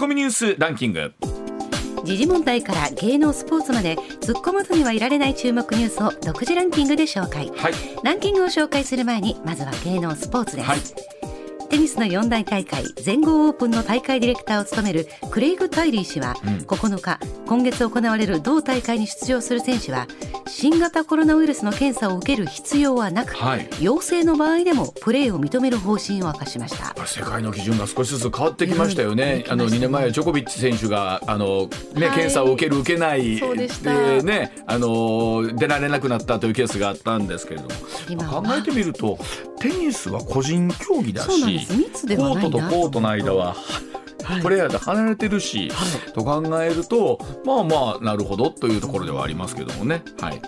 コミニュースランキング。時事問題から芸能スポーツまで突っ込まずにはいられない注目ニュースを独自ランキングで紹介、はい。ランキングを紹介する前にまずは芸能スポーツです、はいテニスの四大大会全豪オープンの大会ディレクターを務めるクレイグ・タイリー氏はうん。9日今月行われる同大会に出場する選手は新型コロナウイルスの検査を受ける必要はなく、はい。陽性の場合でもプレーを認める方針を明かしました。世界の基準が少しずつ変わってきましたようん。ね。あの2年前ジョコビッチ選手があのね、はい。検査を受ける受けないででねあの出られなくなったというケースがあったんですけれども。今は。考えてみるとテニスは個人競技だそうなんでしす密でコートとコートの間ははいプレーヤーで離れてるし、はいと考えるとまあまあなるほどというところではありますけどもね。はい。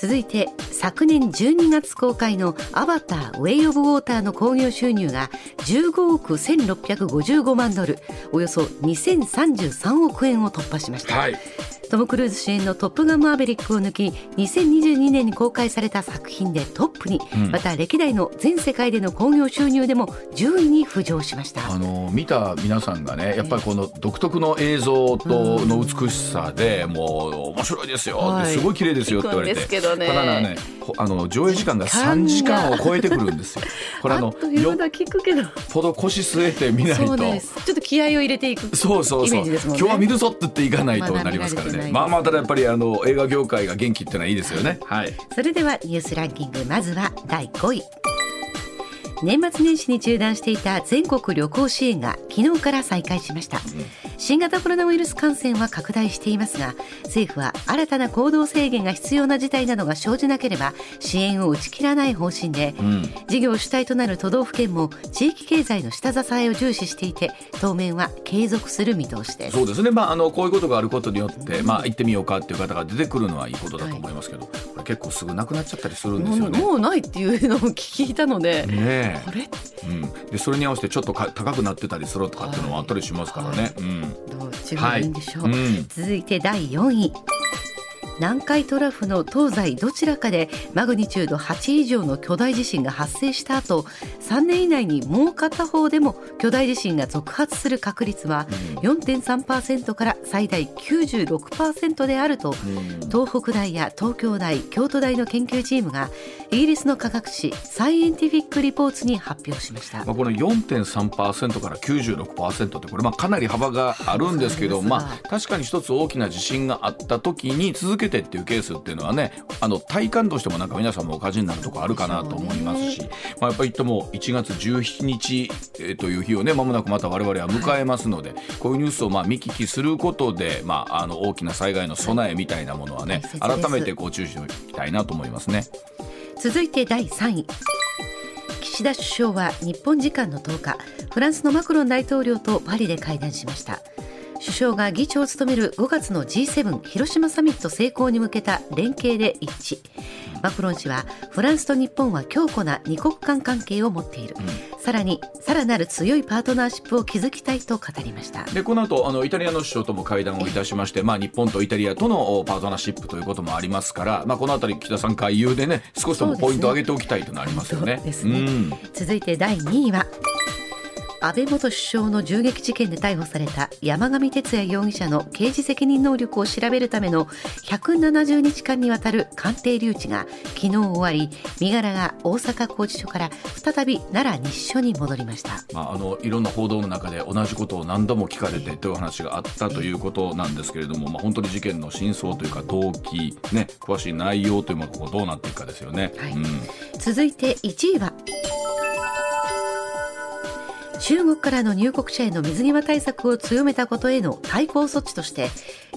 続いて昨年12月公開の「アバターウェイ・オブ・ウォーター」の興行収入が15億1655万ドルおよそ2033億円を突破しました、はい。トム・クルーズ主演の「トップガンマーヴェリック」を抜き2022年に公開された作品でトップに、うん。また歴代の全世界での興行収入でも10位に浮上しました。あの見た皆さんがねやっぱりこの独特の映像との美しさで、もう面白いですよ、はい。すごい綺麗ですよって言われて聞くんですけどね。ただねほあの上映時間が3時間を超えてくるんですよ。これあのよっ間だ聞くけど。腰据えて見ないと。ちょっと気合を入れていく。そうそうそう、ね。今日は見るぞって言っていかないとなりますからね。まあまあただやっぱりあの映画業界が元気っていうのはいいですよね。はい。それではニュースランキングまずは第5位年末年始に中断していた全国旅行支援が昨日から再開しました、新型コロナウイルス感染は拡大していますが政府は新たな行動制限が必要な事態などが生じなければ支援を打ち切らない方針で、うん。事業主体となる都道府県も地域経済の下支えを重視していて当面は継続する見通しです。そうですね、まあ、あのこういうことがあることによって、まあ、行ってみようかっていう方が出てくるのはいいことだと思いますけど、これ結構すぐなくなっちゃったりするんですよね。もうないっていうのを聞いたので、ねあれ？え、うん、でそれに合わせてちょっとか高くなってたりするとかっていうのもあったりしますからね。うん。どっちがい。いんでしょう、はいうん。続いて第4位南海トラフの東西どちらかでマグニチュード8以上の巨大地震が発生した後3年以内にもう片方でも巨大地震が続発する確率は4.3%から最大96%であると東北大や東京大京都大の研究チームがイギリスの科学誌サイエンティフィック・リポーツに発表しました。まあ、この4.3%から96%ってこれまあかなり幅があるんですけど、まあ、確かに一つ大きな地震があった時に続けてっていうケースっていうのはねあの体感としてもなんか皆さんもお感じになるとこあるかなと思いますし、まあ、やっぱり言っても1月17日えーという日をねまもなくまた我々は迎えますので、こういうニュースをまあ見聞きすることで、まあ、あの大きな災害の備えみたいなものはね、改めてこう注視しておきたいなと思いますね。続いて第3位。岸田首相は日本時間の10日フランスのマクロン大統領とパリで会談しました首相が議長を務める5月の G7 広島サミット成功に向けた連携で一致。マクロン氏はフランスと日本は強固な二国間関係を持っている、さらにさらなる強いパートナーシップを築きたいと語りました。でこの後あのイタリアの首相とも会談をいたしまして、まあ、日本とイタリアとのおパートナーシップということもありますから、まあ、このあたり岸田さん回遊でね少しでもポイントを上げておきたいというのはありますよね。そうですね。うん。続いて第2位は安倍元首相の銃撃事件で逮捕された山上徹也容疑者の刑事責任能力を調べるための170日間にわたる鑑定留置が昨日終わり身柄が大阪拘置所から再び奈良日署に戻りましたまあ、あのいろんな報道の中で同じことを何度も聞かれてという話があったということなんですけれども、まあ、本当に事件の真相というか動機、ね、詳しい内容というものがどうなっていくかですよね。はいうん続いて1位は中国からの入国者への水際対策を強めたことへの対抗措置として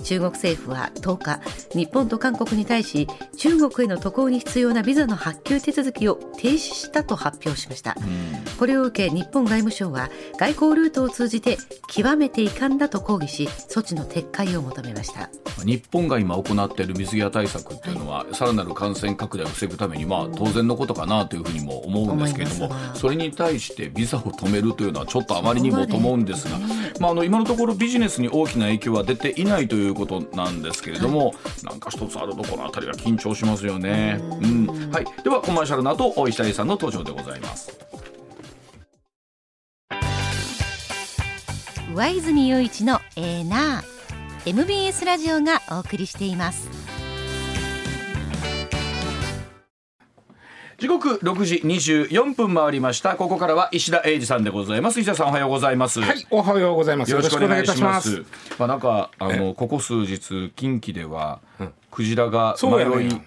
中国政府は10日日本と韓国に対し中国への渡航に必要なビザの発給手続きを停止したと発表しました。これを受け日本外務省は外交ルートを通じて極めて遺憾だと抗議し措置の撤回を求めました。日本が今行っている水際対策っていうのは、さらなる感染拡大を防ぐために、まあ、当然のことかなというふうにも思うんですけれどもそれに対してビザを止めるというのはちょっとあまりにもと思うんですが、まあ、あの今のところビジネスに大きな影響は出ていないということなんですけれども、なんか一つあるところあたりは緊張しますよね。うんはい、ではコマーシャルの後石谷さんの登場でございます。上泉雄一のエーナー MBS ラジオがお送りしています時刻6時24分回りました。ここからは石田英二さんでございます。石田さんおはようございます。はい、おはようございます。よろしくお願いします。まあなんかあのここ数日近畿では、クジラが迷い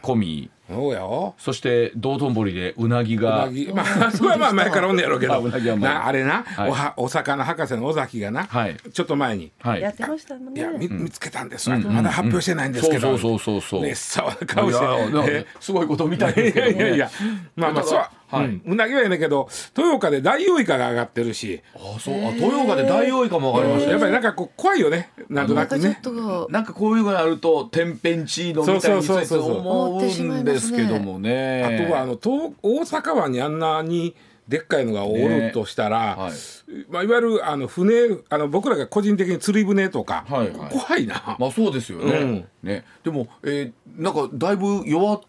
込みそうやよ。そして道頓堀でうなぎうがなぎ、まあ、それはまあ前からおんねやろうけど、あうなぎはもうなあれな、はい。おはお魚博士の尾崎がな、はい。ちょっと前に、はい。やってましたもんいや、ねみ見つけたんですわ、まだ発表してないんですけど、そうそうそうそうそう。ね、さわ顔して。いやいやなんかえすごいことみたいいですけどもねやいやいや、まあまあ、そう、はい。うなぎはええねんけど、豊岡で大王イカが上がってるし、あそう。あ豊岡で大王イカもわかりましたやっぱりなんかこう怖いよね、なんとなくね。となんかこういうのがあると天変地異のみたいについつい思うんですけどもね。あとはあの東大阪湾にあんなにでっかいのがおるとしたら、はい。まあ、いわゆるあの船あの僕らが個人的に釣り船とか、はい。はい怖いな。まあそうですよね。うん。ね。でも、えー、なんかだいぶ弱って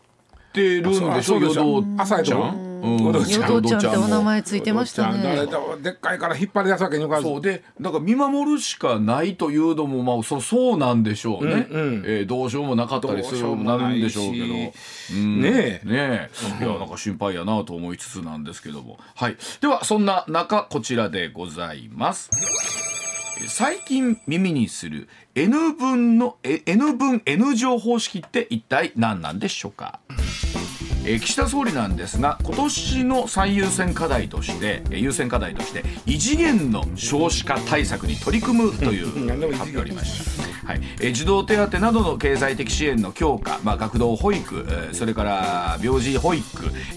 るんでしょ？淀朝やとちゃん。うん。淀ちゃん淀ちゃんってお名も前ついてましたね。だからでっかいから引っ張り出すわけにいかず。そう。でなんか見守るしかないというのもまあそそうなんでしょうね、うんうん。えーどうしようもなかったりするもなんでしょうけど、うん。ねえ。ねえ。いやなんか心配やなと思いつつなんですけども。はい。ではそんな中こちらでございます。最近耳にする N 分のえ N 分 N 乗方式って一体何なんでしょうか？えー岸田総理なんですが今年の最優先課題としてえー優先課題として異次元の少子化対策に取り組むという発表ありました、はい。えー児童手当などの経済的支援の強化、まあ、学童保育、えーそれから病児保育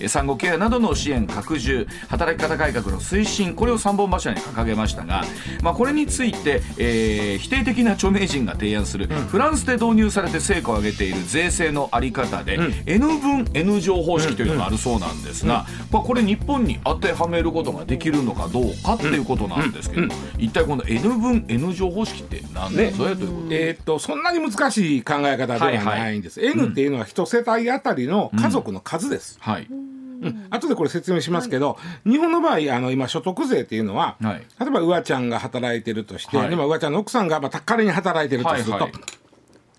えー産後ケアなどの支援拡充働き方改革の推進これを3本柱に掲げましたが、まあ、これについて、えー否定的な著名人が提案する、フランスで導入されて成果を上げている税制のあり方で、N 分 N 乗方式というのがあるそうなんですが、まあ、これ日本に当てはめることができるのかどうかっていうことなんですけど、一体この N 分 N 乗方式って何でねそれということえーっとそんなに難しい考え方ではないいんです、N っていうのは一世帯あたりの家族の数です、はい、うん。後でこれ説明しますけど、日本の場合あの今所得税っていうのは、はい。例えばうわちゃんが働いてるとして、はい。でもうわちゃんの奥さんがまあ仮に働いてるとすると、はいはい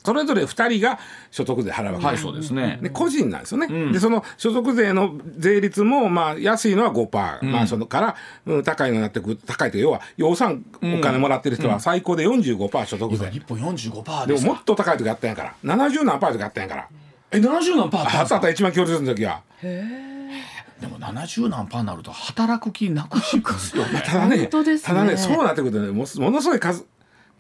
それぞれ2人が所得税払うわけはい、です。そうですね。で個人なんですよね、でその所得税の税率もまあ安いのは5%、まあそのから、うん、高いのになってくる高いという要は予算お金もらってる人は最高で45%所得税、日本45%ですかでももっと高い時あったんやから。70何パーとかあったんやから。え70何パーあったあったあった一番強烈な時は。でも70何パーになると働く気なくしますよね。ただね本当ですね。ただねそうなってくるとねもものすごい数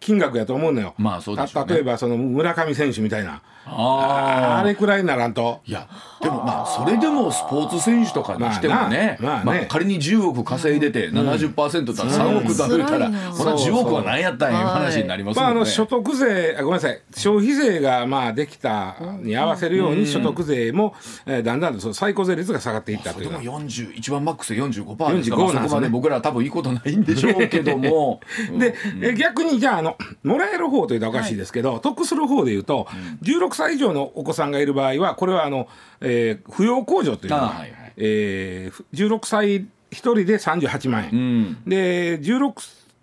金額やと思うのよ。まあそうね。た例えばその村上選手みたいな。ああれくらいにならんと。いやでもまあそれでもスポーツ選手とかにしてもね,、まあなまあね仮に10億稼いでて70%だったら3億食べたら、うんほな。10億は何やったんやいう話になりますまあ、あ。の所得税あごめんなさい。消費税がまあできたに合わせるように所得税も、えーだんだんとその最高税率が下がっていったそれでもというのは40一番マックスで45%ですから45なんですよね。そこまで僕らは多分いいことないんでしょうけども。で、え逆にじゃああのもらえる方というとおかしいですけど、得する方でいうと、16歳以上のお子さんがいる場合はこれはあの、えー扶養控除というのが、あはいはい。えーふ16歳1人で38万円、うん。で16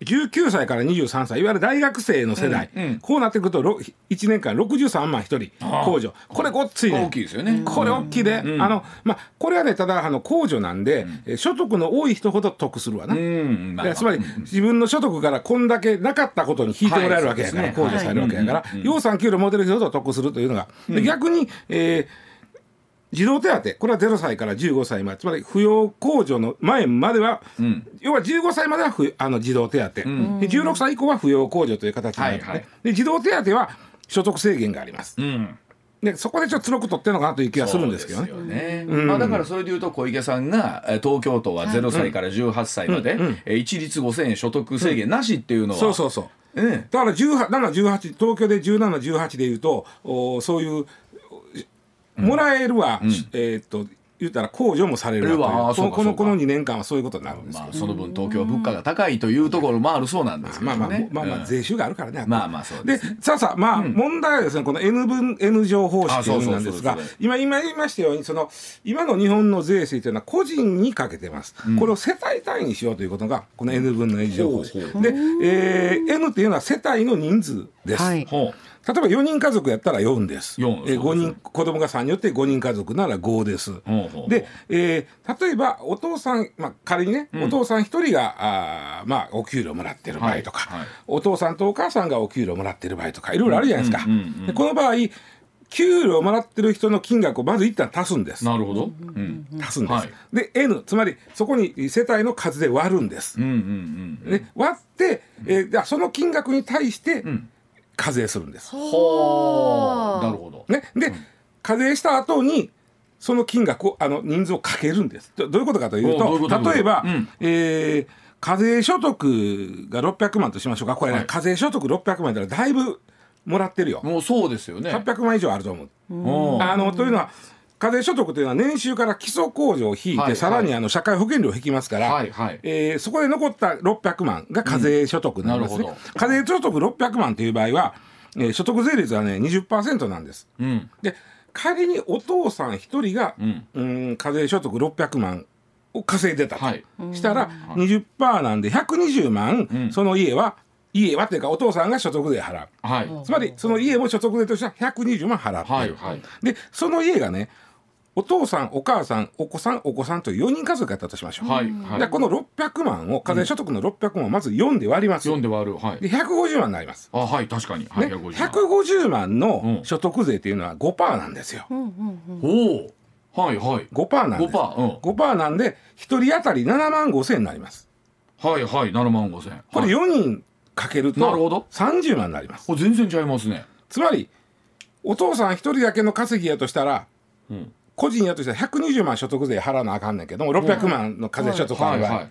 19歳から23歳いわゆる大学生の世代、こうなってくるとろ1年間63万1人控除これごっついね。大きいですよね。これ大きいで、あのまあ、これはねただあの控除なんで、え所得の多い人ほど得するわな、うんまあ。でつまり自分の所得からこんだけなかったことに引いてもらえるわけやから、はい。ね控除されるわけやから、要産給料持てる人ほど得するというのが、で逆に、えー児童手当。これは0歳から15歳まで。つまり扶養控除の前までは、要は15歳まではふあの児童手当、で16歳以降は扶養控除という形になるのね、はいはい。で児童手当は所得制限があります、うん。でそこでちょっと強く取ってるのかなという気がするんですけどね。そうですよね。まあ、だからそれでいうと小池さんがえー東京都は0歳から18歳まで、えー一律5000円所得制限なしっていうのは、そうそうそう。ええ。だから17、18東京で17、18でいうとおそういうもらえるは、えーっと言ったら控除もされるこのこのこの2年間はそういうことになるんですまあ、その分東京は物価が高いというところもあるそうなんですけど、ね、まあまあまあまあ税収があるからね、まあまあそうです、ね、でさあさあまあ問題はですねこの N 分 N 乗方式なんですが今今言いましたようにその今の日本の税制というのは個人にかけてます、うん、これを世帯単位にしようということがこの N 分の N 乗方式。で、えー、N っていうのは世帯の人数です、はい例えば4人家族やったら4です。4えー、5人子供が3人よって5人家族なら5です。で、えー、例えばお父さん、まあ、仮にね、うん、お父さん1人があ、まあ、お給料もらってる場合とか、はいはい、お父さんとお母さんがお給料もらってる場合とかいろいろあるじゃないですか。でこの場合給料もらってる人の金額をまず一旦足すんです。なるほど。うん、足すんです。はい、で N つまりそこに世帯の数で割るんです。うんうんうん、で割って、えー、その金額に対して、うん課税するんです。はあ、なるほど。ね、で、課税した後にその金額をあの人数をかけるんです。どういうことかというと例えば、うん、えー、課税所得が600万としましょうかこれね、はい、課税所得600万だらだいぶもらってるよ。もうそうですよね。800万以上あると思う。うあのというのは課税所得というのは年収から基礎控除を引いて、はい、さらにあの社会保険料を引きますから、はいはい、えー、そこで残った600万が課税所得になりますね。うん、課税所得600万という場合は、えー、所得税率はね20%なんです。うん、で仮にお父さん1人が、うん、課税所得600万を稼いでたと、はい、したら20%なんで120万、うん、その家は家はっていうかお父さんが所得税払う、はい、つまりその家も所得税としては120万払ってる、はいはい、でその家がねお父さんお母さんお子さんお子さんという4人家族やったとしましょう、はいはい、でこの600万を課税所得の600万をまず4で割ります、うん、4で割る、はい、で150万になります。あはい確かに、はい、ね、150万。の所得税っていうのは5%なんですよ、うん、おおはいはい。5%なんです。5%,、うん、5なんで1人当たり7万5千になります。はいはい7万5千。これ4人かけると30万になります。全然違いますね。つまりお父さん1人だけの稼ぎやとしたら、うん、個人やとしたら120万所得税払わなあかんねんけども600万の課税所得ある場合、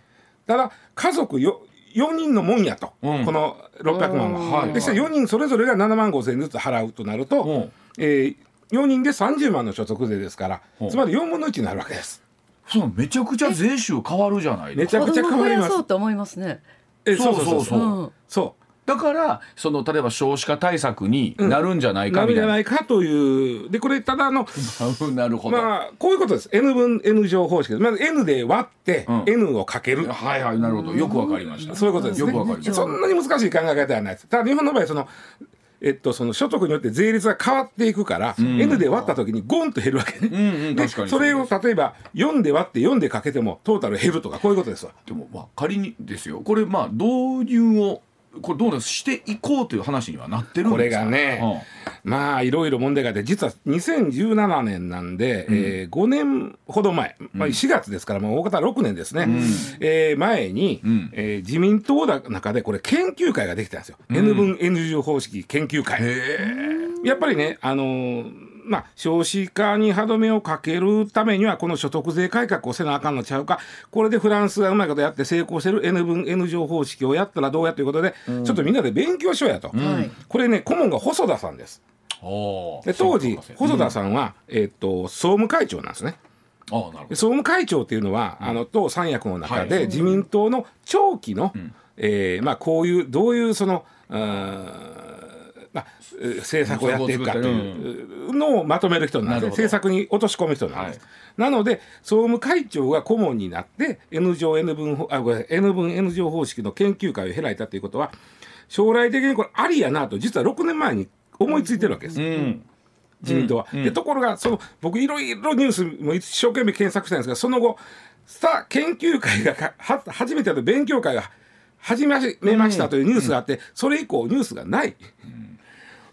ただ家族よ4人のもんやと、うん、この600万は。でして4人それぞれが7万5千円ずつ払うとなると、うん、えー、4人で30万の所得税ですから、つまり4分の1になるわけです。そうめちゃくちゃ税収変わるじゃないめちゃくちゃ変わります。そうと思いますね。えそうそうそうそう。うん、そうだからその例えば少子化対策になるんじゃないかみたいな、うん、なるんじゃな。いかという。でこれただの なるほど、まあ、こういうことです。N 分 N 乗方式まず N で割って、うん、N をかける。はいはいなるほど。よくわかりました。そういうことです、ね、よくわかりました。そんなに難しい考え方ではないです。ただ日本の場合そのえっと、その所得によって税率が変わっていくから、うん、N で割った時にゴンと減るわけね、うんうん、でそれを例えば4で割って4でかけてもトータル減るとかこういうことですわ。でもまあ仮にですよ。これまあ導入をこれどうですしていこうという話にはなってるんですか？これがね、うん、まあいろいろ問題があって実は2017年なんで、うん、えー、5年ほど前、まあ、4月ですからもう大方6年ですね、うん、えー、前に、うん、えー、自民党の中でこれ研究会ができたんですよ、N 分 N 乗方式研究会。やっぱりねあのーまあ、少子化に歯止めをかけるためにはこの所得税改革をせなあかんのちゃうか。これでフランスがうまいことやって成功してる N 分 N 乗方式をやったらどうやということで、うん、ちょっとみんなで勉強しようやと、うん、これね顧問が細田さんです。で当時細田さんは、えー、っと総務会長なんですね。総務会長っていうのは、あの党三役の中で自民党の長期の、うん、えー、まあ、こういうどういうそのまあ、政策をやっていくかというのをまとめる人なんですね。政策に落とし込む人なんです、はい、なので総務会長が顧問になって N 乗 N 分あごめん N 分 N 乗方式の研究会を開いたということは将来的にこれありやなと実は6年前に思いついてるわけです。うん。自民党は、うん。うん、でところがその僕いろいろニュースも一生懸命検索したんですがその後さ研究会がは初めての勉強会が始めましたというニュースがあって、それ以降ニュースがない。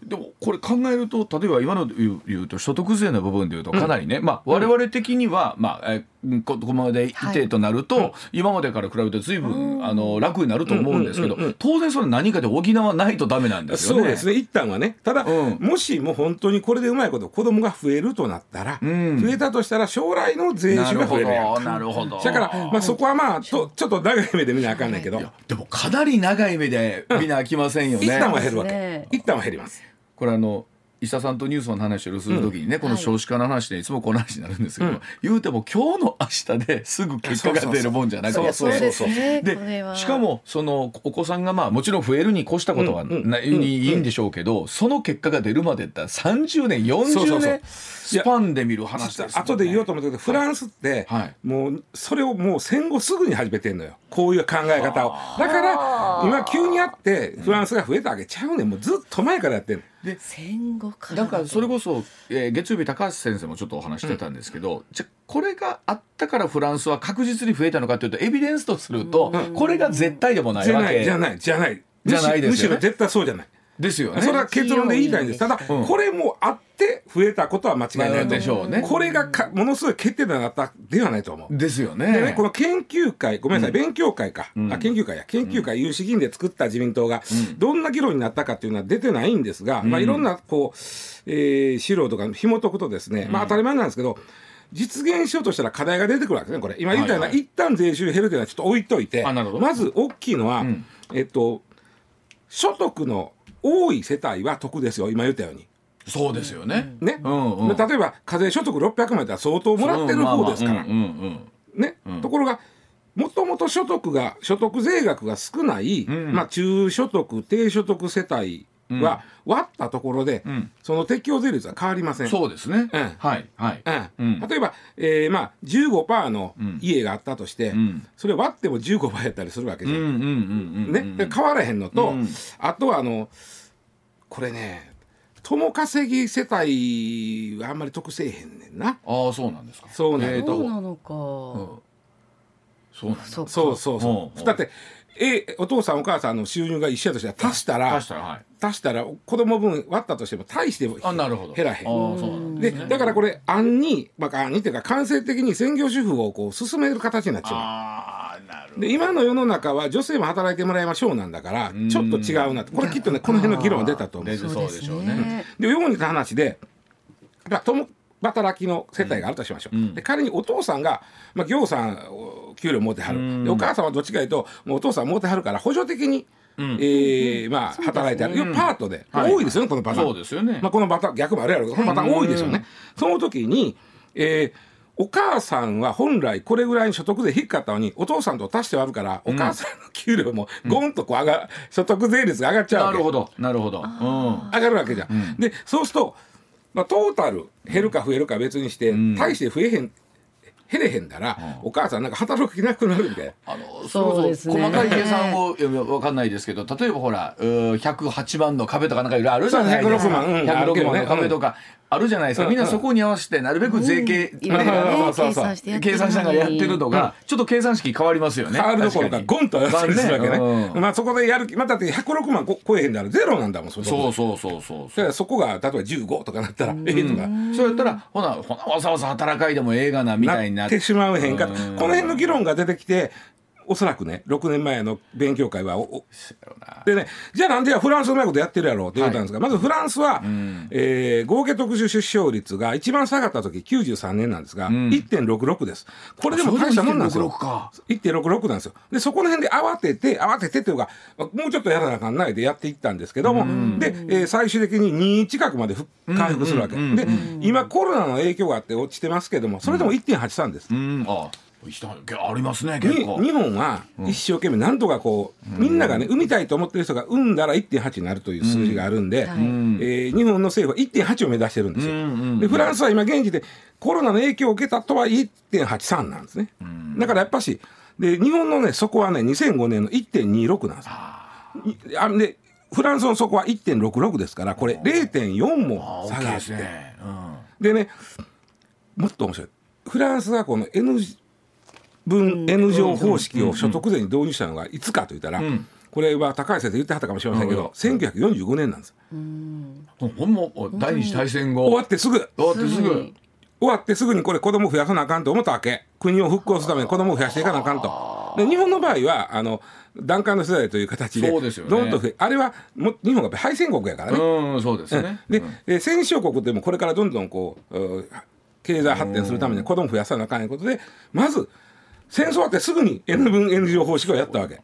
でもこれ考えると例えば今の言うと所得税の部分でいうとかなりね、うん、まあ我々的には、まあ、えここまでいてとなると、はい、今までから比べて随分、あの楽になると思うんですけど、当然それ何かで補わないとダメなんですよね。そうですね。一旦はね。ただ、うん、もしも本当にこれでうまいこと子供が増えるとなったら、うん、増えたとしたら将来の税収が増えるやん。なるほど。だから、まあ、そこはまあとちょっと長い目で見なあかんないけど。でもかなり長い目で見なあきませんよね。一旦は減るわけ。一旦は減ります。これあの石田さんとニュースの話をするときにね、この少子化の話でいつもこの話になるんですけど、言うても今日の明日ですぐ結果が出るもんじゃなくてそうでしかもそのお子さんがまあもちろん増えるに越したことはないにいいんでしょうけど、その結果が出るまでって30年40そうそうそう。年スパンで見る話ですね。後で言おうと思ったけどフランスって、はい。もうそれをもう戦後すぐに始めてんのよこういう考え方を。だから今急にあってフランスが増えたわけちゃうねん。もうずっと前からやってん。の戦後から。だからそれこそ、えー月曜日高橋先生もちょっとお話してたんですけど、じゃあこれがあったからフランスは確実に増えたのかというとエビデンスとすると、これが絶対でもないじゃわけないじゃないじゃない。じゃないですよね。むしろ絶対そうじゃないですよね。それは結論で言いたいんです。ただ、うん。これもあって増えたことは間違いないでしょうね。これがかものすごい決定打になったではないと思う。ですよね。でね、この研究会、ごめんなさい、勉強会か、あ研究会や、研究会有志議員で作った自民党が、どんな議論になったかっていうのは出てないんですが、まあ、いろんなこう、えー資料とか紐解くとですね、まあ、当たり前なんですけど、実現しようとしたら課題が出てくるわけですね、これ。今言ったような、はいはい。一旦税収減るというのはちょっと置いといて、まず大きいのは、ん。えっと、所得の多い世帯は得ですよ、今言ったように。そうですよね。ね、うんうん。例えば課税所得600万円だったら相当もらってる方ですから。ね、ところがもともと所得が所得税額が少ない、ん。まあ、中所得低所得世帯は割ったところで、ん。その適用税率は変わりません。そうですね。うんはいはい。うんうん。例えば、えーまあ、15%の家があったとして、ん。それ割っても15%やったりするわけじゃん。ね、で変わらへんのと、うん。あとはあのこれね共稼ぎ世帯はあんまり得せえへんねんな。ああそうなんですか。そうなんやえーとそうなのか、うん。そうなんだ。そうか。そうそうだってえお父さんお母さんの収入が一緒やとしたら足したら足したらはい。足したら子供分割ったとしても大してあなるほど。減らへん。ああそうなんでね。だからこれ案に、まあ、案にっていうか間接的に専業主婦をこう進める形になっちゃああなるほう。で今の世の中は女性も働いてもらいましょうなんだからちょっと違うなってこれきっとねこの辺の議論は出たと思う。そうでしょうね。でよう似た話でまあ共働きの世帯があるとしましょう、で仮にお父さんが、まあ、業さんお給料持ってはる、でお母さんはどっちかというともうお父さん持ってはるから補助的に、えーまあ、働いてはる、パートで、はい。多いですよねこのパターン。そうですよね。まあ、このパターン逆もあるやろこのパターン多いですよね、その時に、えーお母さんは本来これぐらいに所得税低かったのにお父さんと足して割るからお母さんの給料もゴンとこう上が所得税率が上がっちゃうわけ。なるほどなるほど。うん。上がるわけじゃん。でそうすると、まあ、トータル減るか増えるか別にして、大して増えへん減れへんだら、お母さんなんか働く気なくなるんで。あのそうですね。細かい計算をいやわかんないですけど例えばほらうー108万の壁とかなんかいろいろあるじゃないですか。そう106万うん。あるけ106どね万の壁とかあるじゃないですか。みんなそこに合わせてなるべく税系いろいろねそうそうそう。計算してやって計算しながらやってるのがちょっと計算式変わりますよね。変わるどころか確ゴンと上がったりするわけね。うん。まあそこでやる気、まあだって106万こ超えへんだらゼロなんだもん、そそうそうそうそう。だからそこが例えば15とかなったら、ええとか。そうやったらほなほなわざわざ働かいでもええがなみたいにななってしまうへんか、うん。この辺の議論が出てきておそらくね6年前の勉強会はでねじゃあなんでやフランスうまいことやってるやろうって言ったんですが、まずフランスは、えー合計特殊出生率が一番下がった時93年なんですが、1.66です。これでも大したもんなんですよ。1.66か。1.66なんですよ。でそこの辺で慌てて慌ててっていうかもうちょっとやらなあかんないでやっていったんですけども、で、えー最終的に2近くまで復回復するわけ、で今コロナの影響があって落ちてますけどもそれでも1.83です、うん。あ人ありますね結に構。日本は一生懸命なんとかこう、みんながね産みたいと思ってる人が産んだら1.8になるという数字があるんで、はいえー日本の政府は1.8を目指してるんですよ。でフランスは今現時でコロナの影響を受けたとはいえ1.83なんですね。だからやっぱしで日本のねそこはね2005年の1.26なんです。よ。いあでフランスの底は1.66ですからこれ0.4も大きいで差があってすね。でねもっと面白い。フランスがこの N 分 N 乗方式を所得税に導入したのがいつかと言ったら、これは高橋先生言ってはったかもしれませんけど、1945年なんです。うん。ほんま第二次大戦後。終わってすぐ。終わってすぐ。す終わってすぐにこれ子供増やさなあかんと思ったわけ。国を復興するために子供を増やしていかなあかんと。で日本の場合はあの団塊の世代という形でどんと増えあれはも日本が敗戦国やからね、うんそうですね。で、えー戦勝国でもこれからどんどんこうう経済発展するために子供増やさなあかんいうことでまず戦争終わってすぐに N 分 N 乗方式をやったわけ。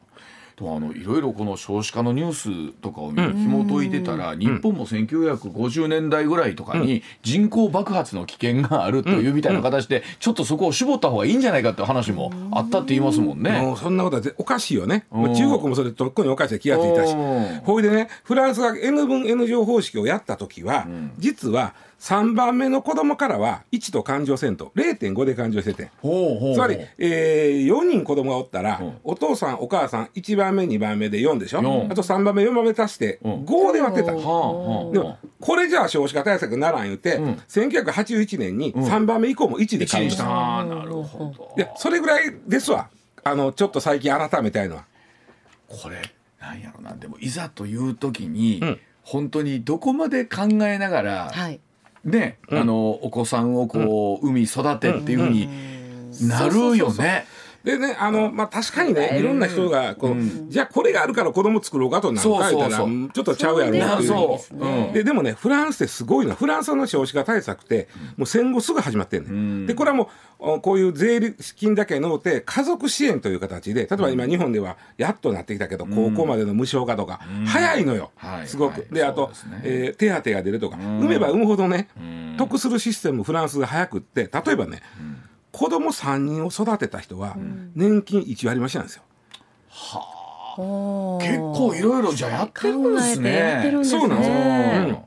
とあのいろいろこの少子化のニュースとかを見て紐解いてたら、日本も1950年代ぐらいとかに人口爆発の危険があるというみたいな形で、ちょっとそこを絞った方がいいんじゃないかって話もあったって言いますもんね。もうそんなことはぜおかしいよね。中国もそれとっくにおかしい気がついたしうん。ほいでね、フランスが N 分 N 乗方式をやった時は、実は3番目の子供からは1と勘定せんと。0.5で勘定してて。ほうほうつまり、えー、4人子供がおったら、うん。お父さんお母さん1番目2番目で4でしょ、うんあと3番目4番目足してうん。5で割ってた、でもこれじゃあ少子化対策にならん言うて、うん。1981年に3番目以降も1で勘定したなるほど。でそれぐらいですわ。あのちょっと最近改めたいのは。これなんやろな。でもいざという時に、ん。本当にどこまで考えながら、はいね、あのお子さんをこう、産み育てっていうふうになるよね。でねあの、まあ、確かにねいろんな人がこう、じゃあこれがあるから子供作ろうかとなんか言ったらちょっとちゃうやろなっていう。そう、うんででもねフランスってすごいの。フランスの少子化対策ってもう戦後すぐ始まってんね、ん、でこれはもうおこういう税金だけのうて家族支援という形で例えば今日本ではやっとなってきたけど、高校までの無償化とか、早いのよ、はい。すごく、はい。であとね。えー手当が出るとか、産めば産むほどね、得するシステムフランスが早くって例えばね、子供3人を育てた人は年金1割増しなんですよ。結構いろいろじゃあやってるんです考えてやってるんね。ですねそうなんですよ。うん。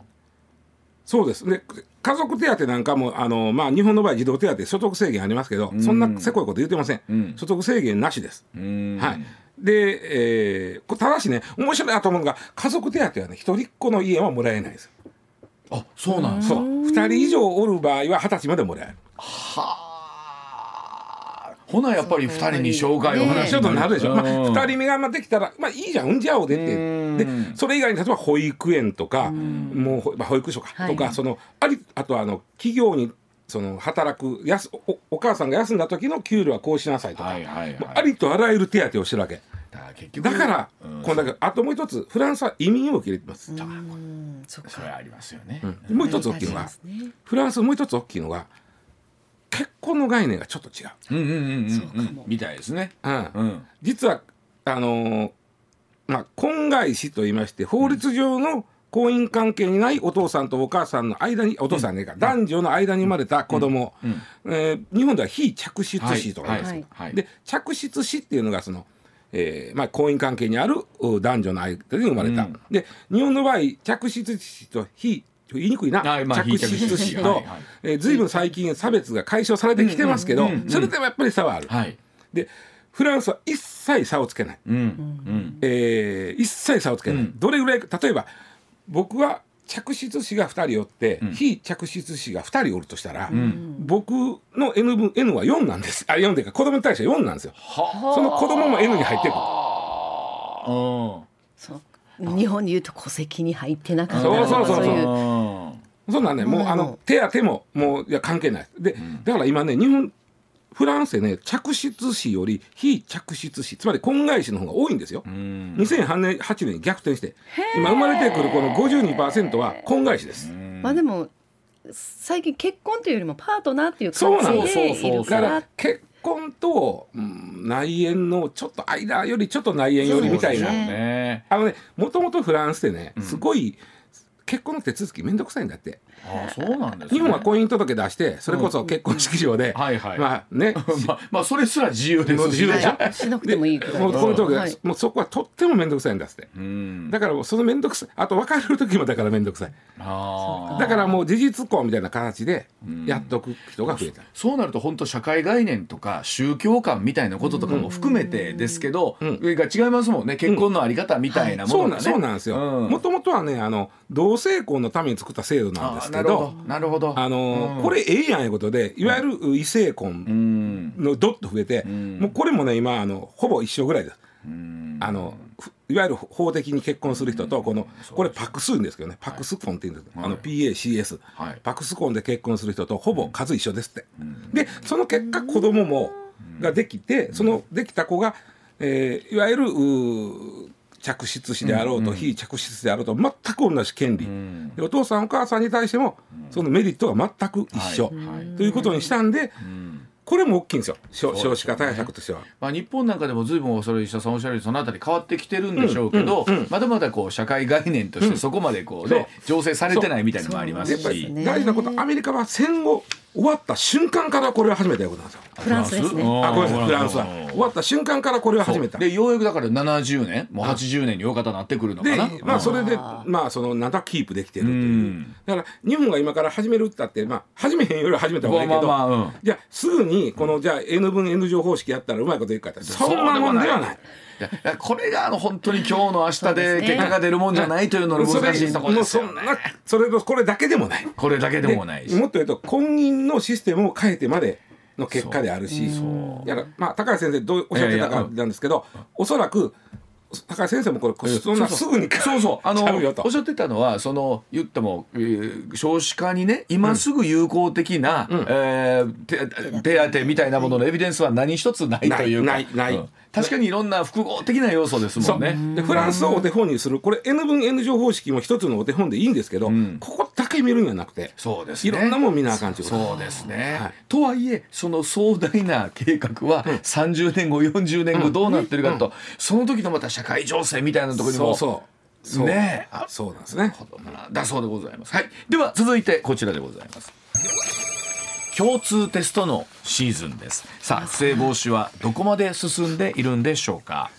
そうです。ね家族手当なんかもあの、まあ、日本の場合児童手当所得制限ありますけど、そんなせこいこと言ってません、ん。所得制限なしです、うん。はい。で、えーこただしね。面白いなと思うのが家族手当はね一人っ子の家はもらえないですあそうなんですか。そう。2人以上おる場合は二十歳までもらえる。はあ。ほなやっぱり二人に紹介をね話ちょっとなるでしょ、まあ、うん2人目がまあできたらまあいいじゃん産んじゃおうでって。うん。でそれ以外に例えば保育園とかもうほまあ保育所か、はい。とかそのありあとはあの企業にその働くやすおお母さんが休んだ時の給料はこうしなさいとか、はいはいはい。ありとあらゆる手当をしてるわけ。だから結局だから、うん。こんだけあともう一つフランスは移民を受け入れてます、うん。それありますよね。でもう一つ大きいのが、ありますね。フランスもう一つ大きいのが結婚の概念がちょっと違う。うんうんうんうんそうかも。みたいですね。うん。うん。実はあのーまあ婚外子と言いまして法律上の婚姻関係にないお父さんとお母さんの間にお父さんねえか、男女の間に生まれた子供、えー日本では非着室子とか言い。ますけど、はい。はい。で着室子っていうのがその、えーまあ、婚姻関係にあるう男女の間に生まれた、うん。で日本の場合着室子と非言いにくいな、はいまあ着室子と、はえー、ずいぶん最近差別が解消されてきてますけど、うんうんうんうん。それでもやっぱり差はある。はい。でフランスは一切差をつけない、うん。うん。えー一切差をつけない、うん。どれぐらい例えば僕は着室子が2人おって、非着室子が2人おるとしたら、僕の N 分 N は4なんです。あ4でか子供に対して4なんですよ。はその子供も N に入ってくる。あ。うん。そう日本に言うと戸籍に入ってなかったそうそうそう。そういうそんなんねもうあの手当ももういや関係ない。で、だから今ね日本フランスでね着室子より非着室子つまり婚外子の方が多いんですよ、うん。2008年8年に逆転して今生まれてくるこの52%は婚外子です、まあでも最近結婚というよりもパートナーっていうそう感じなんでいるかだからら結婚と、うん内縁のちょっと間よりちょっと内縁よりみたいな、ね。ね。あのねもともとフランスでねすごい結婚の手続きめんどくさいんだって。あそうなんですね。日本は婚姻届出してそれこそ結婚式場で、はいはい。まあね。まあまあそれすら自由ですし。自由でしょ？はい。しなくてもいいくらいもう婚姻届出はい。もうそこはとってもめんどくさいんだって。うん。だからそのめんどくさい。あと別れる時もだからめんどくさい。だからもう事実婚みたいな形でやっとく人が増えた、そうなると本当社会概念とか宗教観みたいなこととかも含めてですけど、うん。上が違いますもんね。結婚のあり方みたいなものがね。そうなんですよ。うん。もともとはねあの同性婚のために作った制度なんですけど。あーなるほど。なるほど。あのうん。これええやんいうことでいわゆる異性う婚ん。のどっと増えて、ん。もうこれもね今あのほぼ一緒ぐらいです。うん。あのふいわゆる法的に結婚する人とこのこれパクスんですけどねパクス婚って言うんです、あの PACS、はい。パクス婚で結婚する人とほぼ数一緒ですって、でその結果子供もができてそのできた子が、えーいわゆるうー着室子であろうと、非着室であろうと全く同じ権利、お父さんお母さんに対してもそのメリットが全く一緒、ということにしたんで、これも大きいんですよ。少少子化対策としては。まあ、日本なんかでも随分それ石田さんおっしゃるようにそのあたり変わってきてるんでしょうけど、まだまだこう社会概念としてそこまでこうね、醸成されてないみたいなのもありますやっぱりし。大事なことアメリカは戦後終わった瞬間からこれを始めたことなんですよ。フランスですね。あごめんなさいフランスは。終わった瞬間からこれを始めた。でようやくだから70年もう80年に大方なってくるのかでな。まあそれでまあそのなんとかキープできてるという。だから日本が今から始めるって言ったってまあ始めへんよりは始めた方がいいけど、まあまあまあうん。じゃあすぐにこのじゃあ N 分 N 乗方式やったらうまいこといくかってそんなもんではない。これがあの本当に今日の明日で結果が出るもんじゃないというのの難しいところですよね。それとこれだけでもない。これだけでもないもっと言うと婚姻のシステムを変えてまでの結果であるし。いやまあ高橋先生どうおっしゃってたかなんですけどおそらく高橋先生もこれそんなすぐにそうそう。あのおっしゃってたのはその言っても、えー少子化にね今すぐ有効的な、えー手手当みたいなもののエビデンスは何一つないというか。ないないない。うん確かにいろんな複合的な要素ですもんね。でフランスをお手本にする。これ N 分 N 乗方式も一つのお手本でいいんですけど、ここだけ見るんじゃなくてそうですね。いろんなもん見なあかんっていうこと。そうですね、はい。とはいえその壮大な計画は30年後40年後どうなってるかと、その時のまた社会情勢みたいなところにもそうそう。そう。ねえ。あそうなんですね。だそうでございます。はい、では続いてこちらでございます。共通テストのシーズンです。さあ、不正防止はどこまで進んでいるんでしょうか？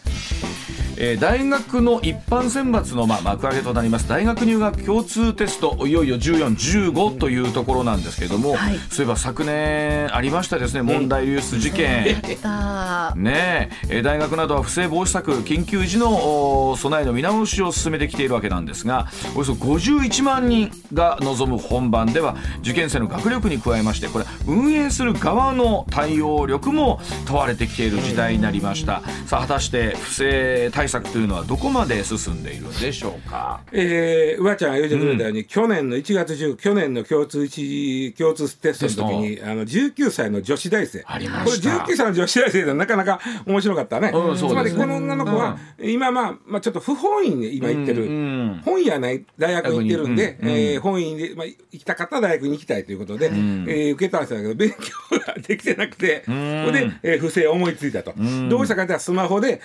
えー大学の一般選抜の、まあ、幕開けとなります。大学入学共通テストいよいよ14、15というところなんですけれども、はい。そういえば昨年ありましたですね問題流出事件。やったねえ。えー大学などは不正防止策緊急時のお備えの見直しを進めてきているわけなんですがおよそ51万人が望む本番では受験生の学力に加えましてこれ運営する側の対応力も問われてきている時代になりました。さあ果たして不正対策というのはどこまで進んでいるんでしょうか？えー、うわちゃんが言うてくれたように、去年の1月10去年の共通一共通テストの時にあの19歳の女子大生。ありました。これ19歳の女子大生でなかなか面白かったね、うんつまりこの女の子は、今まあ、まあ、ちょっと不本意に今行ってる、うんうん。本意はない大学に行ってるんで、うんうんえー本意で、まあ、行きたかったら大学に行きたいということで、えー受けたんですけど勉強ができてなくて、それで、えー不正を思いついたと、どうしたかというとスマホで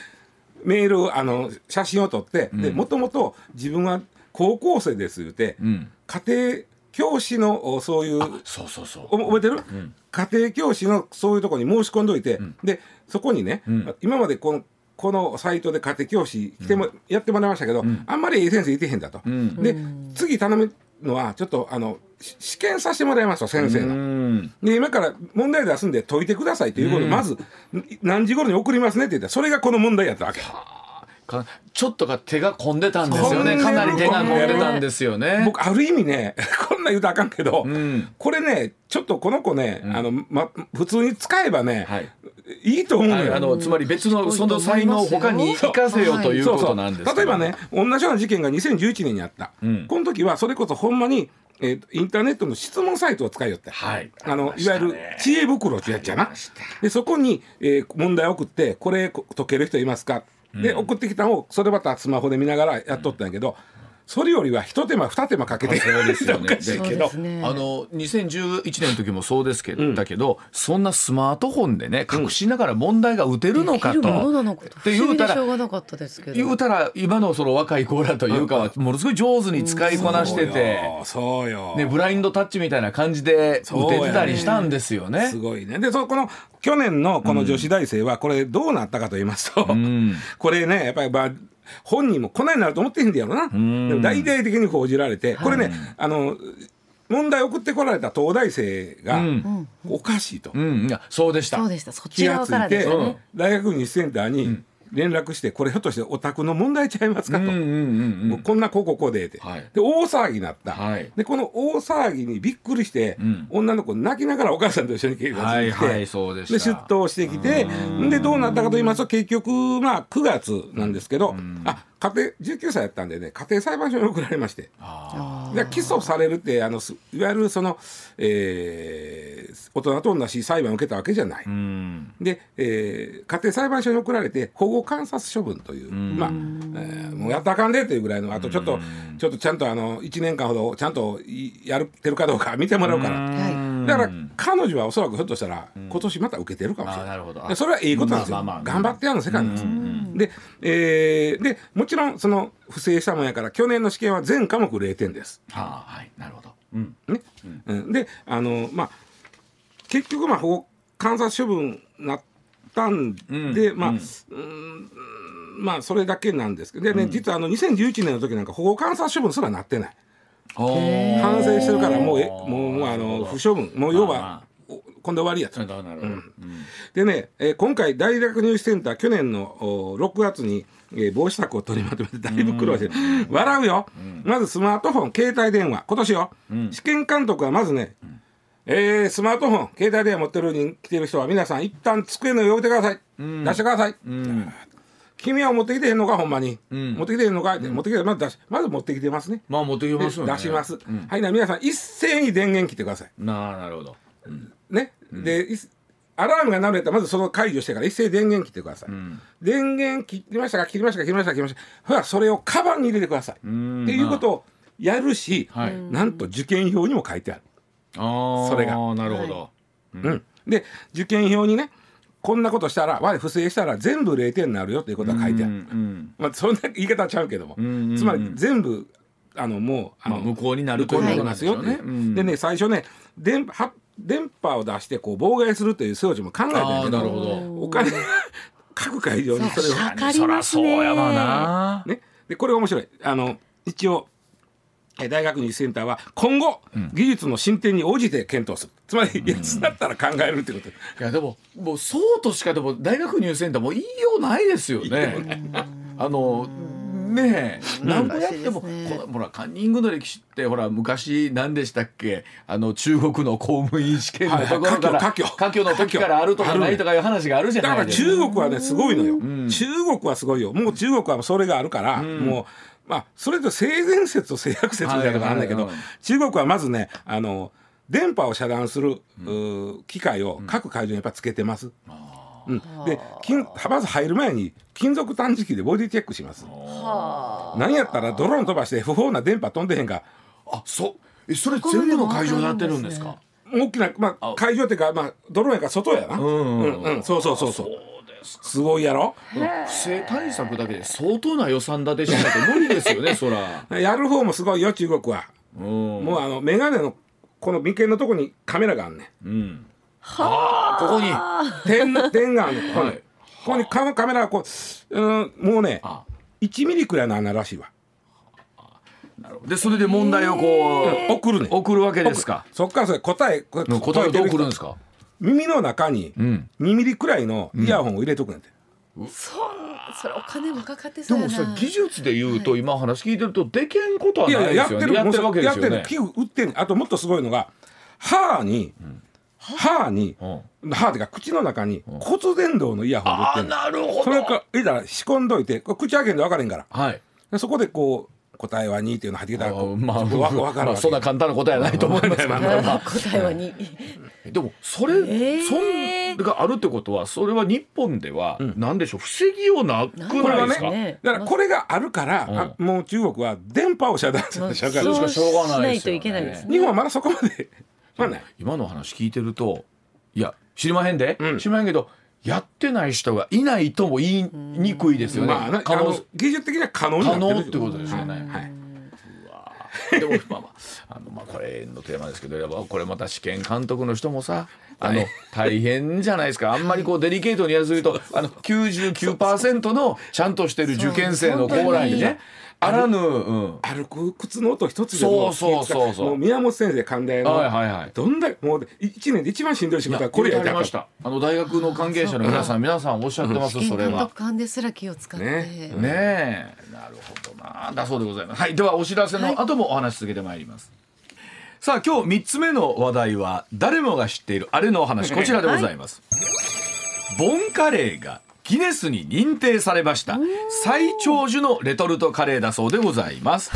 メールをあの写真を撮って、でもともと自分は高校生です言うて、ん。家庭教師のおそういうそうそうそう。お覚えてる、家庭教師のそういうところに申し込んどいて、でそこにね、今までこのこのサイトで家庭教師来ても、やってもらいましたけど、あんまりいい先生いてへんだと、で次頼むのはちょっとあのし試験させてもらいますと先生うの。ん。で今から問題出すんで解いてくださいということをまず、何時頃に送りますねって言ったらそれがこの問題やったわけ。かちょっとが手が込んでたんですよね。かなり手が込んでたんですよね。僕ある意味ね こんな言うとあかんけど、ん。これねちょっとこの子ね、あのま、普通に使えばね、はい。い、いと思うのよ。ああのつまり別のその才能を他に生かせよということなんです例えばね同じような事件が2011年にあった、ん。この時はそれこそほんまに、えーとインターネットの質問サイトを使いよって、はい。あのね。いわゆる知恵袋ってやつやな。でそこに、えー問題を送ってこれこ解ける人いますか？で、送ってきたのをそれまたスマホで見ながらやっとったんやけど、それよりは一手間二手間かけてそうですよね。けど。ね。あの2011年の時もそうですけど、だけどそんなスマートフォンでね隠しながら問題が打てるのかと。できるものなのかと。って言うたら不思議でしょうがなかったですけど。言うたら今のその若い子らというかはものすごい上手に使いこなしてて、そうよね、ブラインドタッチみたいな感じで打ててたりしたんですよね。す。ごいね。で、そこの去年のこの女子大生は、これどうなったかと言いますと、ん。これね、やっぱり、まあ、本人もこないになると思ってへんだやろな。でも大々的に報じられて、これね、あの、問題送ってこられた東大生が、ん。おかしいと。うん、いやそうでした。そうでした。そっ気ち側からがついて、でね、大学入試センターに連絡して、これひょっとしてお宅の問題ちゃいますかと。うんうんうんもうこんなこうこうこうでって、はい。で大騒ぎになった、はい。でこの大騒ぎにびっくりして、ん。女の子泣きながらお母さんと一緒に警察に来て、はいはいそうでで出頭してきてでどうなったかと言いますと結局まあ9月なんですけど、あ家庭19歳やったんでね家庭裁判所に送られまして。あで起訴されるってあのすいわゆるその、えー大人と同じ裁判を受けたわけじゃない。で、えー家庭裁判所に送られて保護観察処分という、まあ、えーもうやったらあかんでというぐらいのあとちょっとちょっとちゃんとあの1年間ほどちゃんといやるてるかどうか見てもらうから。はいだから彼女はおそらくひょっとしたら今年また受けてるかもしれない。あなるほど。でそれはいいことなんですよ、まあまあまあ。頑張ってやるの世界なんです、で,、えーでもちろんその不正したもんやから去年の試験は全科目0点です、はあはいなるほど。うん。ね。うん、であのまあ結局まあ保護観察処分なったんで、うん。まあ、ううんんまあそれだけなんですけどでね、実はあの2011年の時なんか保護観察処分すらなってない反省してるからもうえもうもうあの不処分。もう要はおこんで終わりやと。なるほどなるほど。でね、えー今回大学入試センター去年のお6月に、えー防止策を取りまとめてだいぶ苦労してる、笑うよ、まずスマートフォン携帯電話。今年よ、試験監督はまずね、えースマートフォン携帯電話持ってるに来てる人は皆さん一旦机の上に置いてください、出してください、君は持ってきてへんのかほんまに、持ってきてへんのかって、持ってきてまず出しまず持ってきてますね。まあ持ってきでますよね。出します、はいな皆さん一斉に電源切ってください。なあなるほど。ね、でいアラームが鳴るやったらまずその解除してから一斉に電源切ってください、電源切りましたか切りましたか切りましたか切りましたかほらそれをカバンに入れてください。ってんいうことをやるし、はい。なんと受験票にも書いてある、ああそれが。なるほど。うん。で受験票にねこんなことしたら我不正したら全部0点になるよっていうことが書いてある、うんまあ、そんな言い方はちゃうけども、んうんうん。つまり全部あのもうあの、まあ無効になるということなんですよねうんでね最初ね電は電波を出してこう妨害するという装置も考えたんやけどあーなるほど。お金各会場にそれを、かかりますね。そうやわな。ね、でこれ面白い。あの一応え大学入試センターは今後、技術の進展に応じて検討する。つまり、いつだったら考えるってこと。いやでももうそうとしかでも大学入試センターも言いようないですよね。あのねえ何ぼやっても、このほらカンニングの歴史ってほら昔何でしたっけ？あの中国の公務員試験のところからはいはい。の時からあるとかないとかいう話があるじゃだからないですか。中国はねすごいのよ、中国はすごいよ。もう中国はそれがあるから、もうまあそれと性善説と性悪説みたいなのがあるんだけど、中国はまずねあの電波を遮断する、うー機械を各会場にやっぱつけてます。うん、で金まず入る前に金属探知機でボディチェックします。何やったらドローン飛ばして不法な電波飛んでへんか。あそうえそれ全部の会場でやってるんですか？大きな、まあ、会場っていうか、まあ、ドローンやから外やな。うんうんそうそうそうそう。すごいやろ？不正対策だけで相当な予算立てしないと無理ですよねそら。やる方もすごいよ中国は。うんもうあの眼鏡のこの眉間のとこにカメラがあんねん。うん。ああここに。点 点があるのここに、はいここにカカメラがこう、うん、もうねあ1ミリくらいの穴らしいわ。なるほどでそれで問題をこう、送るねん。送るわけですか。そっからそれ答えこ答えて送るんですか。耳の中にん。2ミリくらいのイヤホンを入れとくねんて。そんそれお金もかかってそうやな。でもさ技術で言うと、今話聞いてるとできんことはいないやいやですよね。やってるわけですよね。やってる。器具売ってんあともっとすごいのが歯に、歯に、歯っていうか口の中に骨伝導のイヤホンを売っああてんねん。なるほど。それから入れたら仕込んどいて口開けんで分からへんから。はい。でそこでこう答えは2っていうの入ってきたらまあ、まあそんな簡単な答えはないと思いますけど、まあ答えはに でもそれ、えー。そんがあるってことはそれは日本では何でしょう？防ぎようなくないですか？ねだからこれがあるから、あもう中国は電波を遮断する。社会しかしょうがないですよね。しないといけないですね。日本はまだそこまで。まあない今の話聞いてるといや知りまへんで、うん。知りまへんけどやってない人がいないとも言いにくいですよね。まあな可能技術的には可能可能ってことですよね。はい。はい。でもまあまああのまあこれのテーマですけどやっぱこれまた試験監督の人もさあの大変じゃないですか。あんまりこうデリケートにやるとあの99%のちゃんとしてる受験生の高麗にねあらぬ、うん、歩く靴の音一つでもそうそうそうそう。もう宮本先生寛大の、はいはいはい。どんだけもう一年で一番しんどい仕事はここれやりました。あの大学の関係者の皆さん皆さんおっしゃってます試験監それは。督官ですら気を使って、ね。ねえ。なるほどな。だそうでございます。はいではお知らせの後もお話し続けてまいります、さあ今日3つ目の話題は誰もが知っているあれのお話。こちらでございます、ボンカレーがギネスに認定されました。最長寿のレトルトカレーだそうでございます。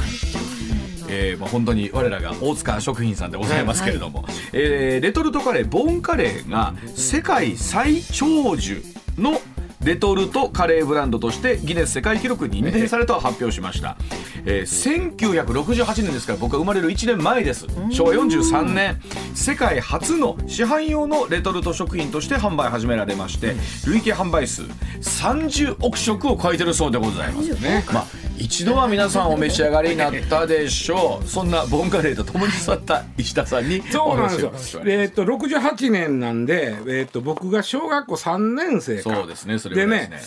えーまあ、本当に我らが大塚食品さんでございますけれども、えーレトルトカレーボンカレーが世界最長寿のレトルトカレーブランドとしてギネス世界記録に認定されたと発表しました、えー、1968年ですから僕が生まれる1年前です。昭和43年。世界初の市販用のレトルト食品として販売始められまして累計販売数30億食を超えてるそうでございますね、まあ、一度は皆さんお召し上がりになったでしょう。そんなボンカレーと共に座った石田さんに そうなんですよ。えっ、と68年なんで、えっ、と僕が小学校3年生か。そうですねそれですね。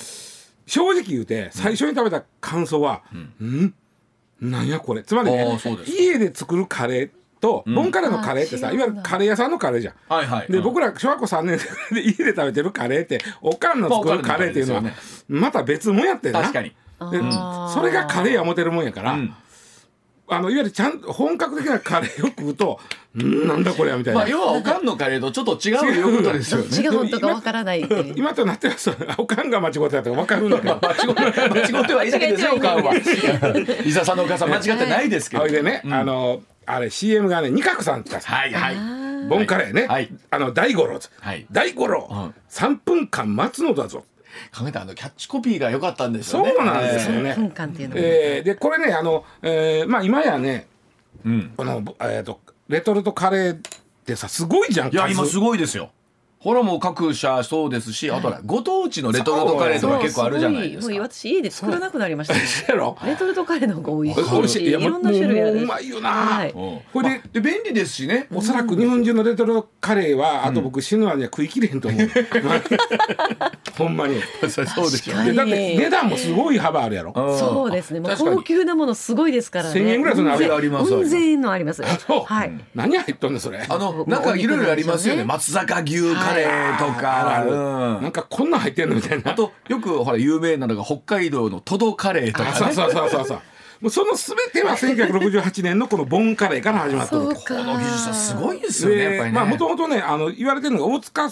正直言うて最初に食べた感想は、うん、なんやこれ。つまりあね家で作るカレーと、ボンカレーのカレーってさ、いわゆるカレー屋さんのカレーじゃん。はいはい。で、うん。僕ら小学校3年生で家で食べてるカレーっておかんの作るカレーっていうのはまた別もんやってんな。確かにそれがカレーや思てるもんやから、ん。あのいわゆるちゃんと本格的なカレーを食うとんなんだこれやみたいな、まあ要はおかんのカレーとちょっと違うということですよね。が本当かわからない 今となってはそうおかんが間違ってたとか分かるんだけど間違って間違ってはいない。ですよおかんは。伊沢さんのお母さん間違ってないですけど。それでね、あのあれ CM がね二角さんって言ったはいはい。ボンカレーね、はい。あの大五郎、はい。大五郎、うん。3分間待つのだぞ考えたらあのキャッチコピーが良かったんですよね。そうなんですよね、分間っていう。のがえーでこれねあの、えーまあ今やねうん。この、えー、とレトルトカレーってさすごいじゃん数いや今すごいですよほらもう各社そうですしあとはご当地のレトルトカレーとか結構あるじゃないですか。そうもう私家で作らなくなりました。レトルトカレーの方が美味しい。美味しいいろんな種類ある。もううまいよな。これで便利ですしね。おそらく日本中のレトルトカレーは、あと僕死ぬまでには食いきれへんと思う。ほんまに。そうでしょ確かに。でだって値段もすごい幅あるやろ。そうですね。高級なものすごいですからね。1000円ぐらいするのあるありますありますうん。千円のあります。そう、はい。何入っとんねんそれ。あのなんかいろいろありますよね。松坂牛カレーとあかる。うん。なんかこんなん入ってんのみたいな。あとよくほら有名なのが北海道のトドカレーとかね。あそうそうそうそうそう。もうその全ては1968年のこのボンカレーから始まってる。そうとか。この技術はすごいですよねやっぱりね。まあもともとねあの言われてるのが大塚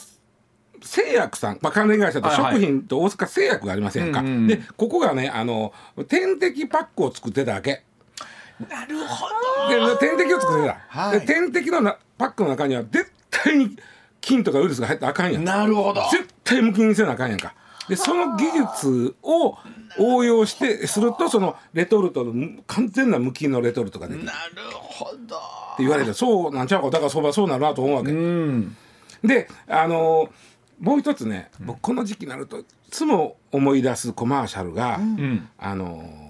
製薬さん、まあ、関連会社とはいはい食品と大塚製薬がありませんか、うんうんうん。でここがねあの点滴パックを作ってたわけ。なるほで点滴を作ってた、はい。で点滴のなパックの中には絶対に菌とかウイルスが入ったらあかんやどん。なるほど。絶対無菌にせなあかんやんか。でその技術を応用してするとそのレトルトのむ完全な無菌のレトルトができる。ってなるほど。言われてそうなんちゃうか。だからそばそうなるなと思うわけ、うん。であのーもう一つね僕この時期になるといつも思い出すコマーシャルが、うん。あのー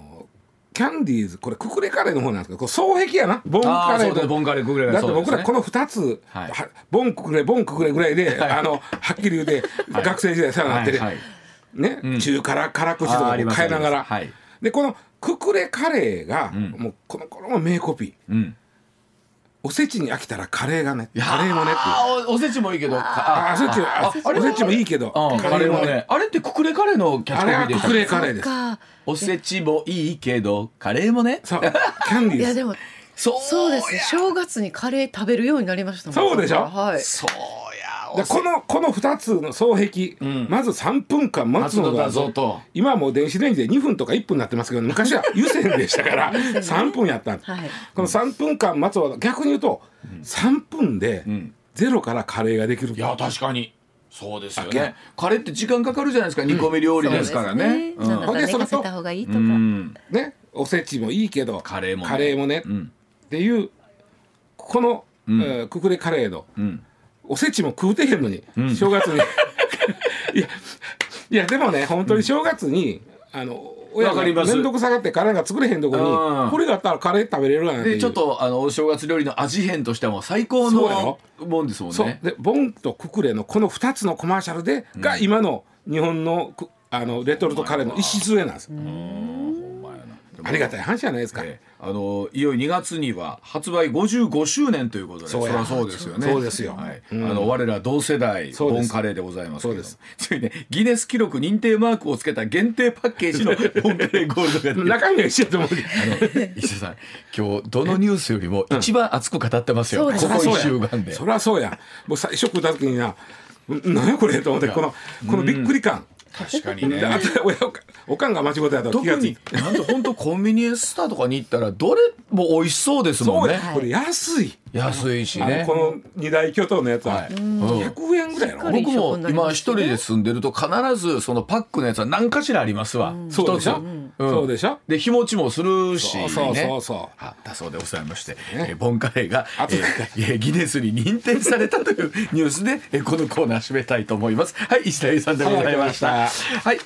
キャンディーズこれククレカレーの方なんですけどこれ双璧やな。ボンカレーと。ボンカレーククレだってそうですね。僕らこの2つ、はい。はボンククレボンククレぐらいで、あのはっきり言うて、学生時代世話になってて、はいはい。ね、中辛辛口とか変えながら、はい。でこのククレカレーが、ん。もうこの頃の名コピー。うんおせちに飽きたらカレーがねカレーもねっていう。おおせちもいいけど。あおせちはあおせちもいいけどうんカレーもね。あれってククレカレーのキャッチコピーでしたカレーです。か。おせちもいいけどカレーもね。そう。キャンディーズいやでもそう。そうですね。正月にカレー食べるようになりましたもん。そうでしょ？はい。そうこのこの2つの双璧、ん。まず3分間待つのだぞと。今はもう電子レンジで2分とか1分になってますけど昔は湯煎でしたから 3分やったんです、はい。この3分間待つのだ逆に言うと、3分でん。ゼロからカレーができる、いや確かに。そうですよね。カレーって時間かかるじゃないですか。煮込み料理ですからね。そうですなんそれとかせた方がいいとか、うん。ね？おせちもいいけどカレーもね。カレーもね、うん。っていうこの、ん。えーククレカレーのうんおせちも食うてへんのに、正月に。いやいやでもね本当に正月に、あの親が面倒くさがってカレーが作れへんとこうんにこれがあったらカレー食べれるやんでちょっとあのお正月料理の味変としても最高のろ。もんですもんね。でボンとククレのこの2つのコマーシャルで、が今の日本のくあのレトルトカレーの礎なんです、ありがたい話じゃないですか、ええ。あのいよいよ2月には発売55周年ということでそりゃそうですよね。そうですよ。はい。あの我ら同世代ボンカレーでございますけど。そうです。ついにねギネス記録認定マークをつけた限定パッケージの ボンカレーゴールドが中身は一緒やと思うけど。石田さん今日どのニュースよりも一番熱く語ってますよ、そうです。ここ1そりゃそう週間で。やそりゃそうや。もう最初食った時にな何やこれと思ってこのこのびっくり感、確かにね。おかおかんが間違ってやったら気がついて。なんと本当コンビニエンスストアとかに行ったらどれも美味しそうですもんね。そうや。これ安い安いしね。この二大巨頭のやつは、はい。100円ぐらいやろしっかり僕も今一人で住んでると必ずそのパックのやつは何かしらありますわ。そうでしょ、うん。そうでしょ？で日持ちもするしね。そうそうそうだそうでございまして、えーボンカレーが、えーえーギネスに認定されたというニュースで、えーこのコーナー締めたいと思います。はい石田さんでございました。はい